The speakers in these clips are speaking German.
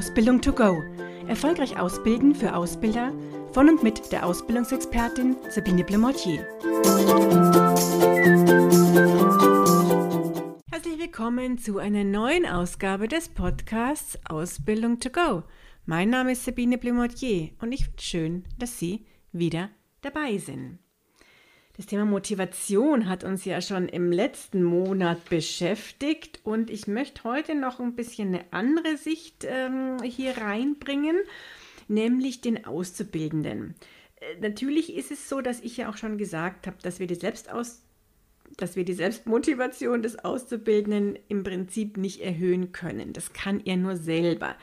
Ausbildung to go. Erfolgreich ausbilden für Ausbilder von und mit der Ausbildungsexpertin Sabine Blemortier. Herzlich willkommen zu einer neuen Ausgabe des Podcasts Ausbildung to go. Mein Name ist Sabine Blemortier und ich finde schön, dass Sie wieder dabei sind. Das Thema Motivation hat uns ja schon im letzten Monat beschäftigt und ich möchte heute noch ein bisschen eine andere Sicht ähm, hier reinbringen, nämlich den Auszubildenden. Äh, natürlich ist es so, dass ich ja auch schon gesagt habe, dass wir die Selbstaus dass wir die Selbstmotivation des Auszubildenden im Prinzip nicht erhöhen können. Das kann er nur selber.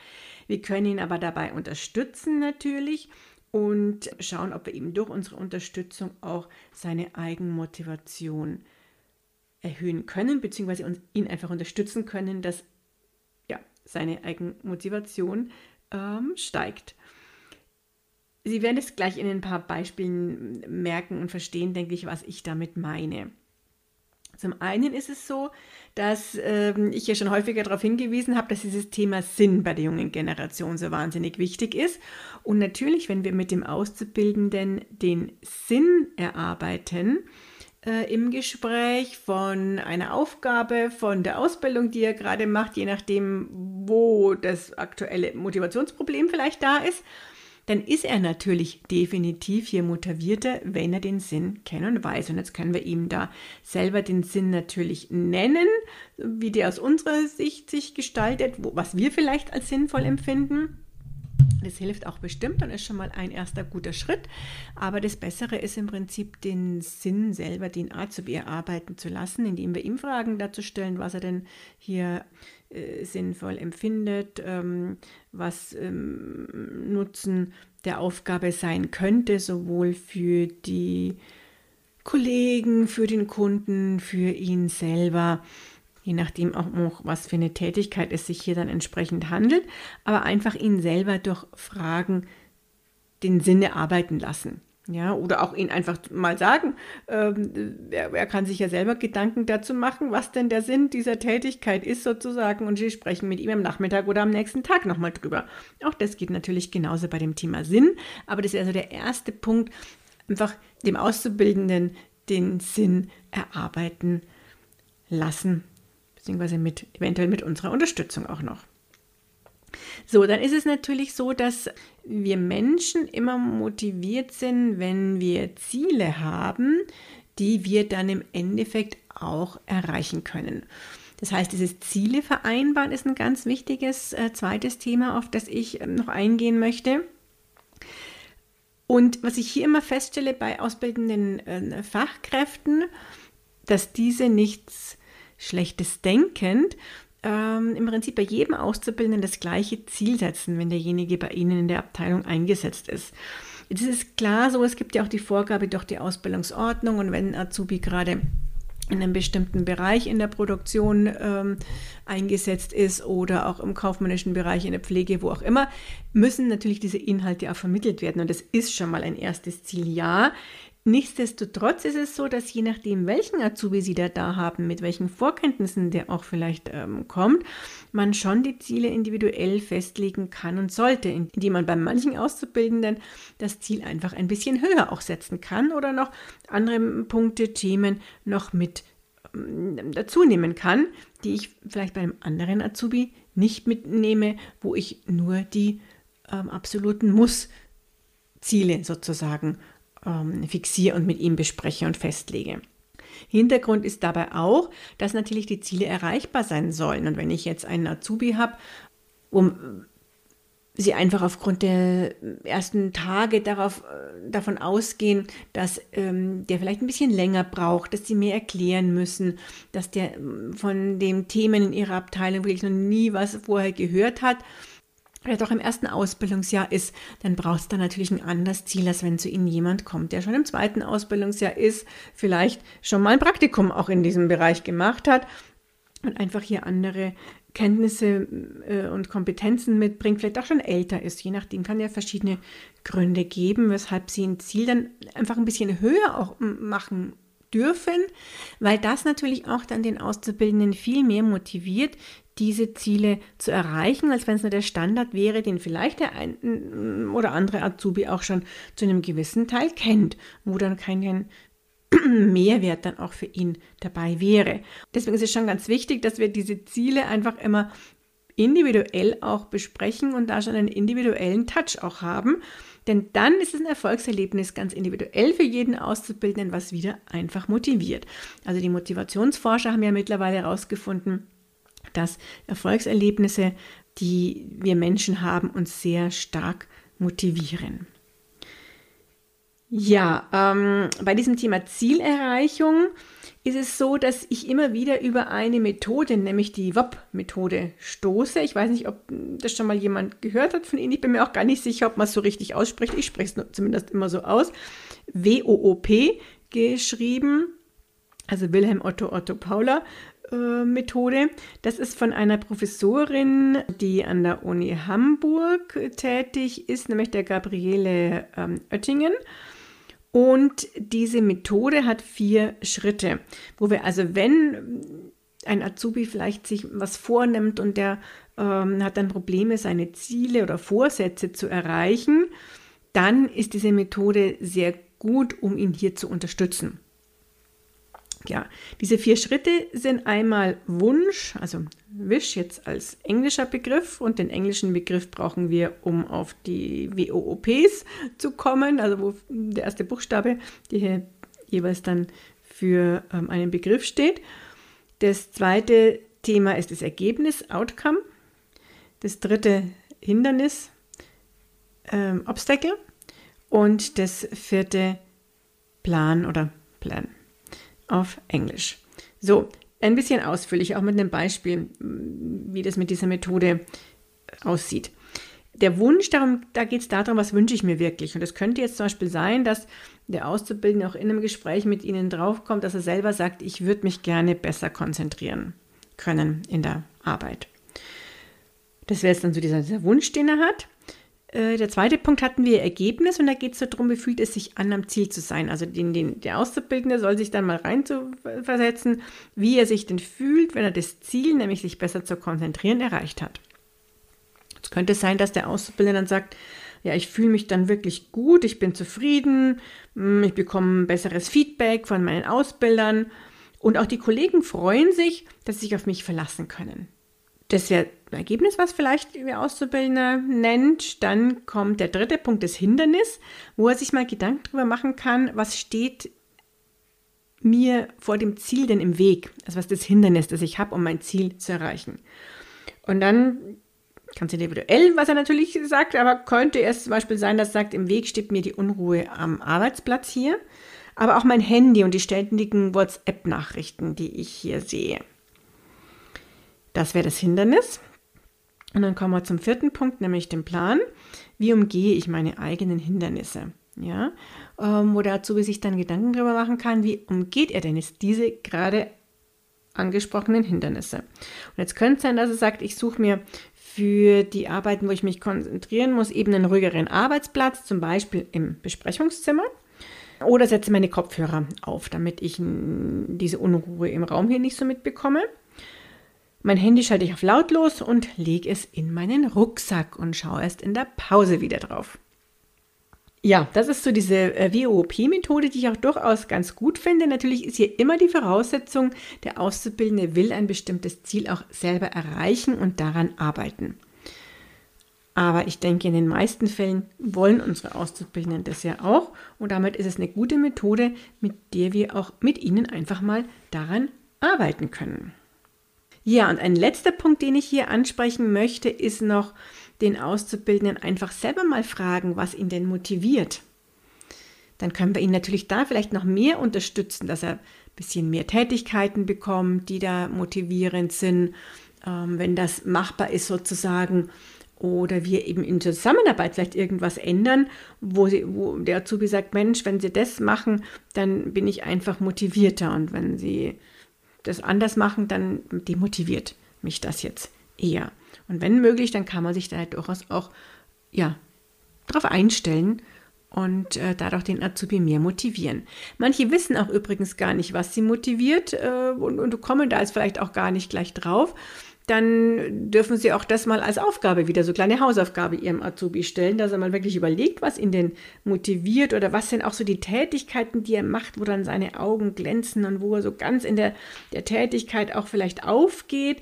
Wir können ihn aber dabei unterstützen natürlich und schauen, ob wir eben durch unsere Unterstützung auch seine Eigenmotivation erhöhen können, beziehungsweise ihn einfach unterstützen können, dass ja, seine Eigenmotivation ähm, steigt. Sie werden es gleich in ein paar Beispielen merken und verstehen, denke ich, was ich damit meine. Zum einen ist es so, dass ähm, ich ja schon häufiger darauf hingewiesen habe, dass dieses Thema Sinn bei der jungen Generation so wahnsinnig wichtig ist. Und natürlich, wenn wir mit dem Auszubildenden den Sinn erarbeiten, äh, im Gespräch von einer Aufgabe, von der Ausbildung, die er gerade macht, je nachdem, wo das aktuelle Motivationsproblem vielleicht da ist, dann ist er natürlich definitiv hier motivierter, wenn er den Sinn kennen und weiß. Und jetzt können wir ihm da selber den Sinn natürlich nennen, wie der aus unserer Sicht sich gestaltet, was wir vielleicht als sinnvoll empfinden. Das hilft auch bestimmt und ist schon mal ein erster guter Schritt. Aber das Bessere ist im Prinzip, den Sinn selber, den Azubi erarbeiten zu lassen, indem wir ihm Fragen dazu stellen, was er denn hier äh, sinnvoll empfindet, ähm, was ähm, Nutzen der Aufgabe sein könnte, sowohl für die Kollegen, für den Kunden, für ihn selber je nachdem auch noch, was für eine Tätigkeit es sich hier dann entsprechend handelt, aber einfach ihn selber durch Fragen den Sinne arbeiten lassen. Ja, oder auch ihn einfach mal sagen, ähm, er, er, kann sich ja selber Gedanken dazu machen, was denn der Sinn dieser Tätigkeit ist sozusagen und Sie sprechen mit ihm am Nachmittag oder am nächsten Tag nochmal drüber. Auch das geht natürlich genauso bei dem Thema Sinn, aber das ist also der erste Punkt, einfach dem Auszubildenden den Sinn erarbeiten lassen beziehungsweise mit, eventuell mit unserer Unterstützung auch noch. So, dann ist es natürlich so, dass wir Menschen immer motiviert sind, wenn wir Ziele haben, die wir dann im Endeffekt auch erreichen können. Das heißt, dieses Ziele vereinbaren ist ein ganz wichtiges äh, zweites Thema, auf das ich äh, noch eingehen möchte. Und was ich hier immer feststelle bei ausbildenden äh, Fachkräften, dass diese nichts schlechtes Denkend ähm, im Prinzip bei jedem Auszubildenden das gleiche Ziel setzen, wenn derjenige bei Ihnen in der Abteilung eingesetzt ist. Jetzt ist es klar so, es gibt ja auch die Vorgabe durch die Ausbildungsordnung und wenn Azubi gerade in einem bestimmten Bereich in der Produktion ähm, eingesetzt ist oder auch im kaufmännischen Bereich, in der Pflege, wo auch immer, müssen natürlich diese Inhalte auch vermittelt werden. Und das ist schon mal ein erstes Ziel. Ja, Nichtsdestotrotz ist es so, dass je nachdem, welchen Azubi Sie da, da haben, mit welchen Vorkenntnissen der auch vielleicht ähm, kommt, man schon die Ziele individuell festlegen kann und sollte, indem man bei manchen Auszubildenden das Ziel einfach ein bisschen höher auch setzen kann oder noch andere Punkte, Themen noch mit ähm, dazu nehmen kann, die ich vielleicht bei einem anderen Azubi nicht mitnehme, wo ich nur die ähm, absoluten Muss-Ziele sozusagen ähm, fixiere und mit ihm bespreche und festlege. Hintergrund ist dabei auch, dass natürlich die Ziele erreichbar sein sollen. Und wenn ich jetzt einen Azubi habe, um sie einfach aufgrund der ersten Tage darauf, äh, davon ausgehen, dass ähm, der vielleicht ein bisschen länger braucht, dass sie mehr erklären müssen, dass der ähm, von den Themen in ihrer Abteilung wirklich noch nie was vorher gehört hat oder doch im ersten Ausbildungsjahr ist, dann brauchst du natürlich ein anderes Ziel, als wenn zu Ihnen jemand kommt, der schon im zweiten Ausbildungsjahr ist, vielleicht schon mal ein Praktikum auch in diesem Bereich gemacht hat und einfach hier andere Kenntnisse äh, und Kompetenzen mitbringt, vielleicht auch schon älter ist. Je nachdem kann ja verschiedene Gründe geben, weshalb Sie ein Ziel dann einfach ein bisschen höher auch machen dürfen, weil das natürlich auch dann den Auszubildenden viel mehr motiviert, diese Ziele zu erreichen, als wenn es nur der Standard wäre, den vielleicht der ein oder andere Azubi auch schon zu einem gewissen Teil kennt, wo dann kein Mehrwert dann auch für ihn dabei wäre. Deswegen ist es schon ganz wichtig, dass wir diese Ziele einfach immer individuell auch besprechen und da schon einen individuellen Touch auch haben. Denn dann ist es ein Erfolgserlebnis ganz individuell für jeden Auszubildenden, was wieder einfach motiviert. Also die Motivationsforscher haben ja mittlerweile herausgefunden, dass Erfolgserlebnisse, die wir Menschen haben, uns sehr stark motivieren. Ja, ähm, bei diesem Thema Zielerreichung ist es so, dass ich immer wieder über eine Methode, nämlich die WOP-Methode, stoße. Ich weiß nicht, ob das schon mal jemand gehört hat von Ihnen. Ich bin mir auch gar nicht sicher, ob man es so richtig ausspricht. Ich spreche es zumindest immer so aus. W-O-O-P geschrieben, also Wilhelm Otto Otto Paula äh, Methode. Das ist von einer Professorin, die an der Uni Hamburg tätig ist, nämlich der Gabriele ähm, Oettingen. Und diese Methode hat vier Schritte, wo wir also, wenn ein Azubi vielleicht sich was vornimmt und der ähm, hat dann Probleme, seine Ziele oder Vorsätze zu erreichen, dann ist diese Methode sehr gut, um ihn hier zu unterstützen. Ja, diese vier Schritte sind einmal Wunsch, also Wish jetzt als englischer Begriff und den englischen Begriff brauchen wir, um auf die WOOPs zu kommen, also wo der erste Buchstabe, der hier jeweils dann für ähm, einen Begriff steht. Das zweite Thema ist das Ergebnis, Outcome. Das dritte Hindernis, ähm, Obstacle. Und das vierte Plan oder Plan auf Englisch. So, ein bisschen ausführlich, auch mit einem Beispiel, wie das mit dieser Methode aussieht. Der Wunsch, darum, da geht es darum, was wünsche ich mir wirklich. Und es könnte jetzt zum Beispiel sein, dass der Auszubildende auch in einem Gespräch mit Ihnen draufkommt, dass er selber sagt, ich würde mich gerne besser konzentrieren können in der Arbeit. Das wäre jetzt dann so dieser, dieser Wunsch, den er hat. Äh, der zweite Punkt hatten wir Ergebnis und da geht es darum, wie fühlt es sich an, am Ziel zu sein. Also den, den, der Auszubildende soll sich dann mal rein zu versetzen, wie er sich denn fühlt, wenn er das Ziel, nämlich sich besser zu konzentrieren, erreicht hat. Es könnte sein, dass der Auszubildende dann sagt, ja, ich fühle mich dann wirklich gut, ich bin zufrieden, hm, ich bekomme besseres Feedback von meinen Ausbildern und auch die Kollegen freuen sich, dass sie sich auf mich verlassen können. Das wäre Ergebnis, was vielleicht Ihr Auszubildender nennt. Dann kommt der dritte Punkt, das Hindernis, wo er sich mal Gedanken darüber machen kann, was steht mir vor dem Ziel denn im Weg? Also was ist das Hindernis, das ich habe, um mein Ziel zu erreichen? Und dann ganz individuell, was er natürlich sagt, aber könnte es zum Beispiel sein, dass er sagt, im Weg steht mir die Unruhe am Arbeitsplatz hier, aber auch mein Handy und die ständigen WhatsApp-Nachrichten, die ich hier sehe. Das wäre das Hindernis. Und dann kommen wir zum vierten Punkt, nämlich dem Plan. Wie umgehe ich meine eigenen Hindernisse? Ja, ähm, wo der Azubi sich dann Gedanken darüber machen kann, wie umgeht er denn jetzt diese gerade angesprochenen Hindernisse? Und jetzt könnte es sein, dass er sagt, ich suche mir für die Arbeiten, wo ich mich konzentrieren muss, eben einen ruhigeren Arbeitsplatz, zum Beispiel im Besprechungszimmer. Oder setze meine Kopfhörer auf, damit ich diese Unruhe im Raum hier nicht so mitbekomme. Mein Handy schalte ich auf lautlos und lege es in meinen Rucksack und schaue erst in der Pause wieder drauf. Ja, das ist so diese äh, WOP-Methode, die ich auch durchaus ganz gut finde. Natürlich ist hier immer die Voraussetzung, der Auszubildende will ein bestimmtes Ziel auch selber erreichen und daran arbeiten. Aber ich denke, in den meisten Fällen wollen unsere Auszubildenden das ja auch. Und damit ist es eine gute Methode, mit der wir auch mit ihnen einfach mal daran arbeiten können. Ja, und ein letzter Punkt, den ich hier ansprechen möchte, ist noch den Auszubildenden einfach selber mal fragen, was ihn denn motiviert. Dann können wir ihn natürlich da vielleicht noch mehr unterstützen, dass er ein bisschen mehr Tätigkeiten bekommt, die da motivierend sind, ähm, wenn das machbar ist sozusagen. Oder wir eben in Zusammenarbeit vielleicht irgendwas ändern, wo, sie, wo der Azubi sagt, Mensch, wenn Sie das machen, dann bin ich einfach motivierter. Und wenn Sie das anders machen, dann demotiviert mich das jetzt eher. Und wenn möglich, dann kann man sich da halt durchaus auch ja, darauf einstellen und äh, dadurch den Azubi mehr motivieren. Manche wissen auch übrigens gar nicht, was sie motiviert äh, und, und kommen da jetzt vielleicht auch gar nicht gleich drauf. Dann dürfen sie auch das mal als Aufgabe wieder, so kleine Hausaufgabe ihrem Azubi stellen, dass er mal wirklich überlegt, was ihn denn motiviert oder was sind auch so die Tätigkeiten, die er macht, wo dann seine Augen glänzen und wo er so ganz in der, der Tätigkeit auch vielleicht aufgeht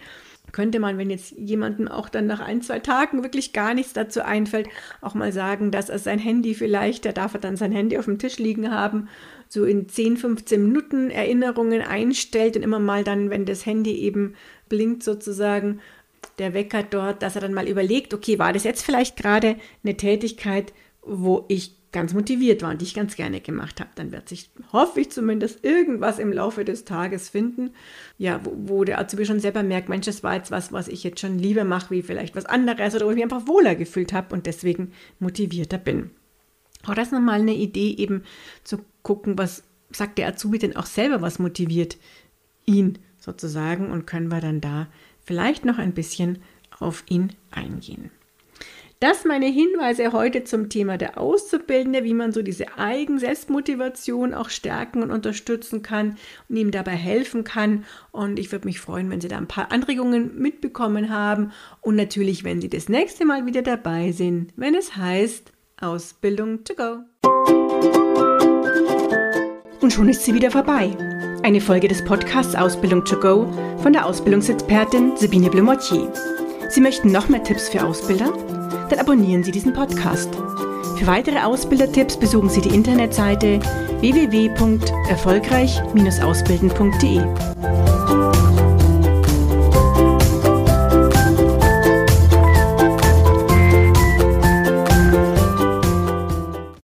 könnte man, wenn jetzt jemandem auch dann nach ein, zwei Tagen wirklich gar nichts dazu einfällt, auch mal sagen, dass er sein Handy vielleicht, da darf er dann sein Handy auf dem Tisch liegen haben, so in 10, 15 Minuten Erinnerungen einstellt und immer mal dann, wenn das Handy eben blinkt sozusagen, der Wecker dort, dass er dann mal überlegt, okay, war das jetzt vielleicht gerade eine Tätigkeit, wo ich ganz motiviert war und die ich ganz gerne gemacht habe. Dann wird sich, hoffe ich zumindest, irgendwas im Laufe des Tages finden, ja, wo, wo der Azubi schon selber merkt, Mensch, das war jetzt was, was ich jetzt schon lieber mache, wie vielleicht was anderes oder wo ich mich einfach wohler gefühlt habe und deswegen motivierter bin. Auch das nochmal eine Idee, eben zu gucken, was sagt der Azubi denn auch selber, was motiviert ihn sozusagen und können wir dann da vielleicht noch ein bisschen auf ihn eingehen. Das meine Hinweise heute zum Thema der Auszubildende, wie man so diese Eigen-Selbstmotivation auch stärken und unterstützen kann und ihm dabei helfen kann. Und ich würde mich freuen, wenn Sie da ein paar Anregungen mitbekommen haben und natürlich, wenn Sie das nächste Mal wieder dabei sind, wenn es heißt Ausbildung to go. Und schon ist sie wieder vorbei. Eine Folge des Podcasts Ausbildung to go von der Ausbildungsexpertin Sabine Blumotier. Sie möchten noch mehr Tipps für Ausbilder? dann abonnieren Sie diesen Podcast. Für weitere Ausbildertipps besuchen Sie die Internetseite www.erfolgreich-ausbilden.de.